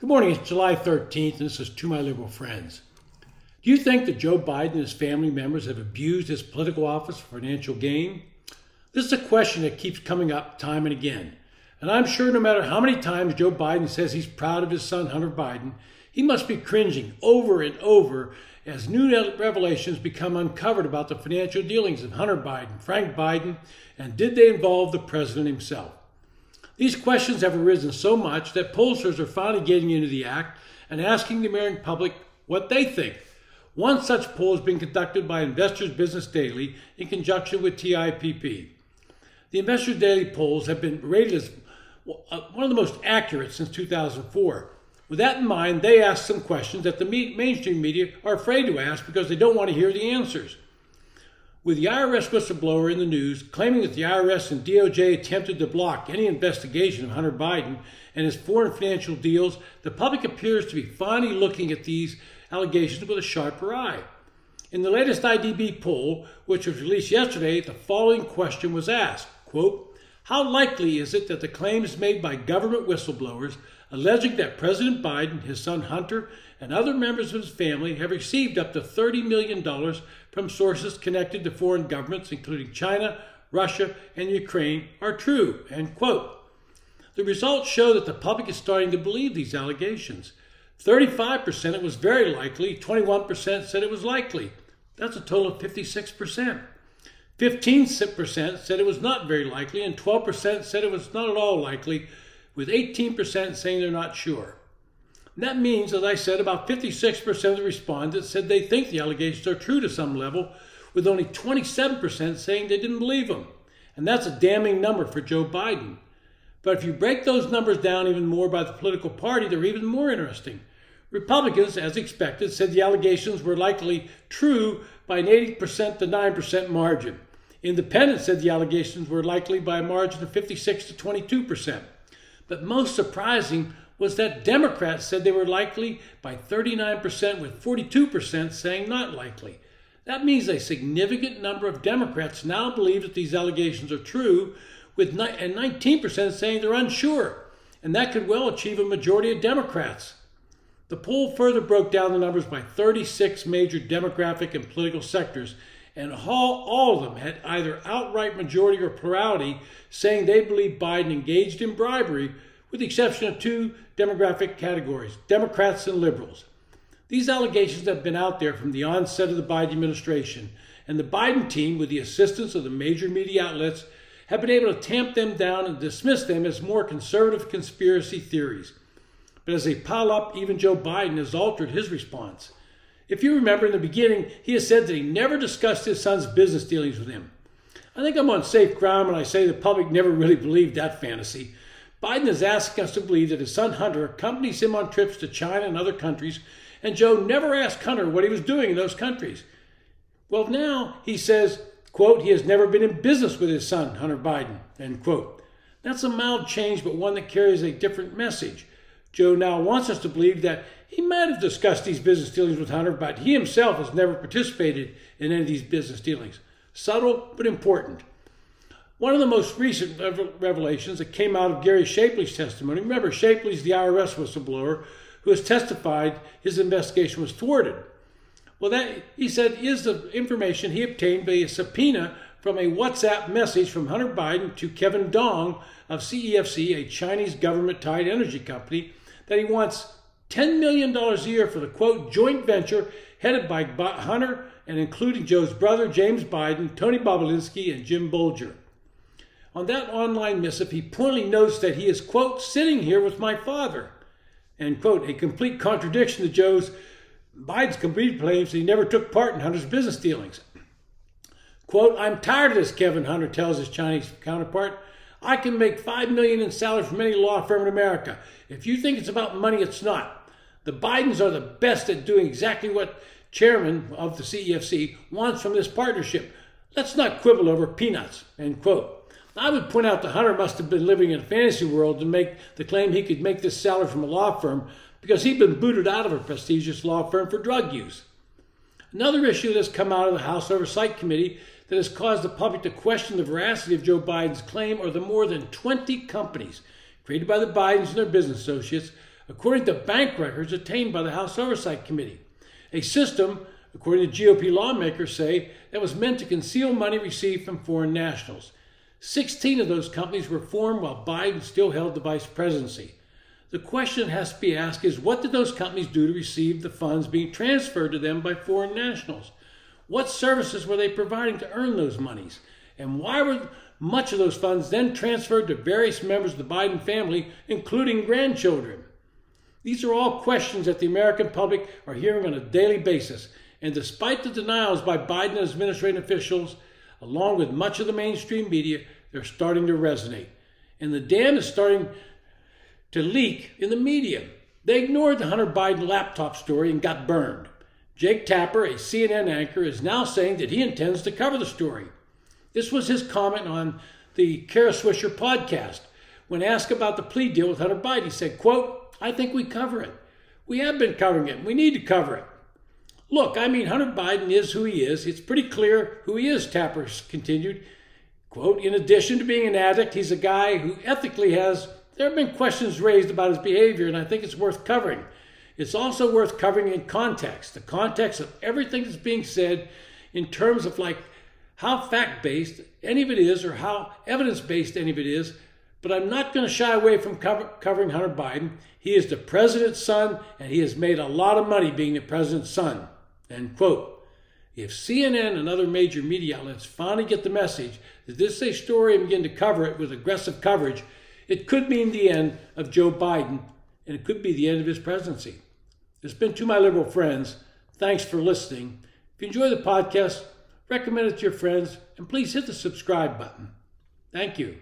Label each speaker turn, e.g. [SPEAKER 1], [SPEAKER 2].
[SPEAKER 1] Good morning. It's July 13th, and this is To My Liberal Friends. Do you think that Joe Biden and his family members have abused his political office for financial gain? This is a question that keeps coming up time and again. And I'm sure no matter how many times Joe Biden says he's proud of his son, Hunter Biden, he must be cringing over and over as new revelations become uncovered about the financial dealings of Hunter Biden, Frank Biden, and did they involve the president himself? These questions have arisen so much that pollsters are finally getting into the act and asking the American public what they think. One such poll has been conducted by Investors Business Daily in conjunction with TIPP. The Investors Daily polls have been rated as uh, one of the most accurate since 2004. With that in mind, they ask some questions that the mainstream media are afraid to ask because they don't want to hear the answers. With the IRS whistleblower in the news claiming that the IRS and DOJ attempted to block any investigation of Hunter Biden and his foreign financial deals, the public appears to be finally looking at these allegations with a sharper eye. In the latest IDB poll, which was released yesterday, the following question was asked quote, How likely is it that the claims made by government whistleblowers alleging that President Biden, his son Hunter, and other members of his family have received up to $30 million from sources connected to foreign governments, including China, Russia, and Ukraine, are true. End quote. The results show that the public is starting to believe these allegations. 35% it was very likely, 21% said it was likely. That's a total of 56%. 15% said it was not very likely, and 12% said it was not at all likely, with 18% saying they're not sure. And that means, as I said, about 56% of the respondents said they think the allegations are true to some level, with only 27% saying they didn't believe them. And that's a damning number for Joe Biden. But if you break those numbers down even more by the political party, they're even more interesting. Republicans, as expected, said the allegations were likely true by an 80% to 9% margin. Independents said the allegations were likely by a margin of 56 to 22%. But most surprising was that Democrats said they were likely by 39%, with 42% saying not likely. That means a significant number of Democrats now believe that these allegations are true, with ni- and 19% saying they're unsure. And that could well achieve a majority of Democrats. The poll further broke down the numbers by 36 major demographic and political sectors, and all, all of them had either outright majority or plurality saying they believe Biden engaged in bribery with the exception of two demographic categories Democrats and liberals. These allegations have been out there from the onset of the Biden administration, and the Biden team, with the assistance of the major media outlets, have been able to tamp them down and dismiss them as more conservative conspiracy theories. But as they pile up, even Joe Biden has altered his response. If you remember in the beginning, he has said that he never discussed his son's business dealings with him. I think I'm on safe ground when I say the public never really believed that fantasy. Biden is asking us to believe that his son Hunter accompanies him on trips to China and other countries, and Joe never asked Hunter what he was doing in those countries. Well, now he says, quote, he has never been in business with his son, Hunter Biden, end quote. That's a mild change, but one that carries a different message. Joe now wants us to believe that he might have discussed these business dealings with Hunter, but he himself has never participated in any of these business dealings. Subtle, but important. One of the most recent revelations that came out of Gary Shapley's testimony, remember, Shapley's the IRS whistleblower who has testified his investigation was thwarted. Well, that he said is the information he obtained via subpoena from a WhatsApp message from Hunter Biden to Kevin Dong of CEFC, a Chinese government tied energy company, that he wants $10 million a year for the quote joint venture headed by Hunter and including Joe's brother James Biden, Tony Bobulinski, and Jim Bulger. On that online missive, he pointedly notes that he is, quote, sitting here with my father, end quote, a complete contradiction to Joe's Biden's complete claims that he never took part in Hunter's business dealings. Quote, I'm tired of this, Kevin Hunter tells his Chinese counterpart. I can make five million in salary from any law firm in America. If you think it's about money, it's not. The Bidens are the best at doing exactly what chairman of the CEFC wants from this partnership. Let's not quibble over peanuts, end quote. I would point out that Hunter must have been living in a fantasy world to make the claim he could make this salary from a law firm because he'd been booted out of a prestigious law firm for drug use. Another issue that's come out of the House Oversight Committee that has caused the public to question the veracity of Joe Biden's claim are the more than 20 companies created by the Bidens and their business associates according to bank records obtained by the House Oversight Committee. A system, according to GOP lawmakers, say that was meant to conceal money received from foreign nationals. 16 of those companies were formed while Biden still held the vice presidency. The question has to be asked is what did those companies do to receive the funds being transferred to them by foreign nationals? What services were they providing to earn those monies? And why were much of those funds then transferred to various members of the Biden family, including grandchildren? These are all questions that the American public are hearing on a daily basis. And despite the denials by Biden and his administrative officials, along with much of the mainstream media, they're starting to resonate. And the dam is starting to leak in the media. They ignored the Hunter Biden laptop story and got burned. Jake Tapper, a CNN anchor, is now saying that he intends to cover the story. This was his comment on the Kara Swisher podcast. When asked about the plea deal with Hunter Biden, he said, quote, I think we cover it. We have been covering it. We need to cover it. Look, I mean, Hunter Biden is who he is. It's pretty clear who he is, Tapper continued. Quote, in addition to being an addict, he's a guy who ethically has, there have been questions raised about his behavior, and I think it's worth covering. It's also worth covering in context, the context of everything that's being said in terms of like how fact based any of it is or how evidence based any of it is. But I'm not going to shy away from cover, covering Hunter Biden. He is the president's son, and he has made a lot of money being the president's son. End quote. If CNN and other major media outlets finally get the message that this is a story and begin to cover it with aggressive coverage, it could mean the end of Joe Biden and it could be the end of his presidency. It's been to my liberal friends. Thanks for listening. If you enjoy the podcast, recommend it to your friends and please hit the subscribe button. Thank you.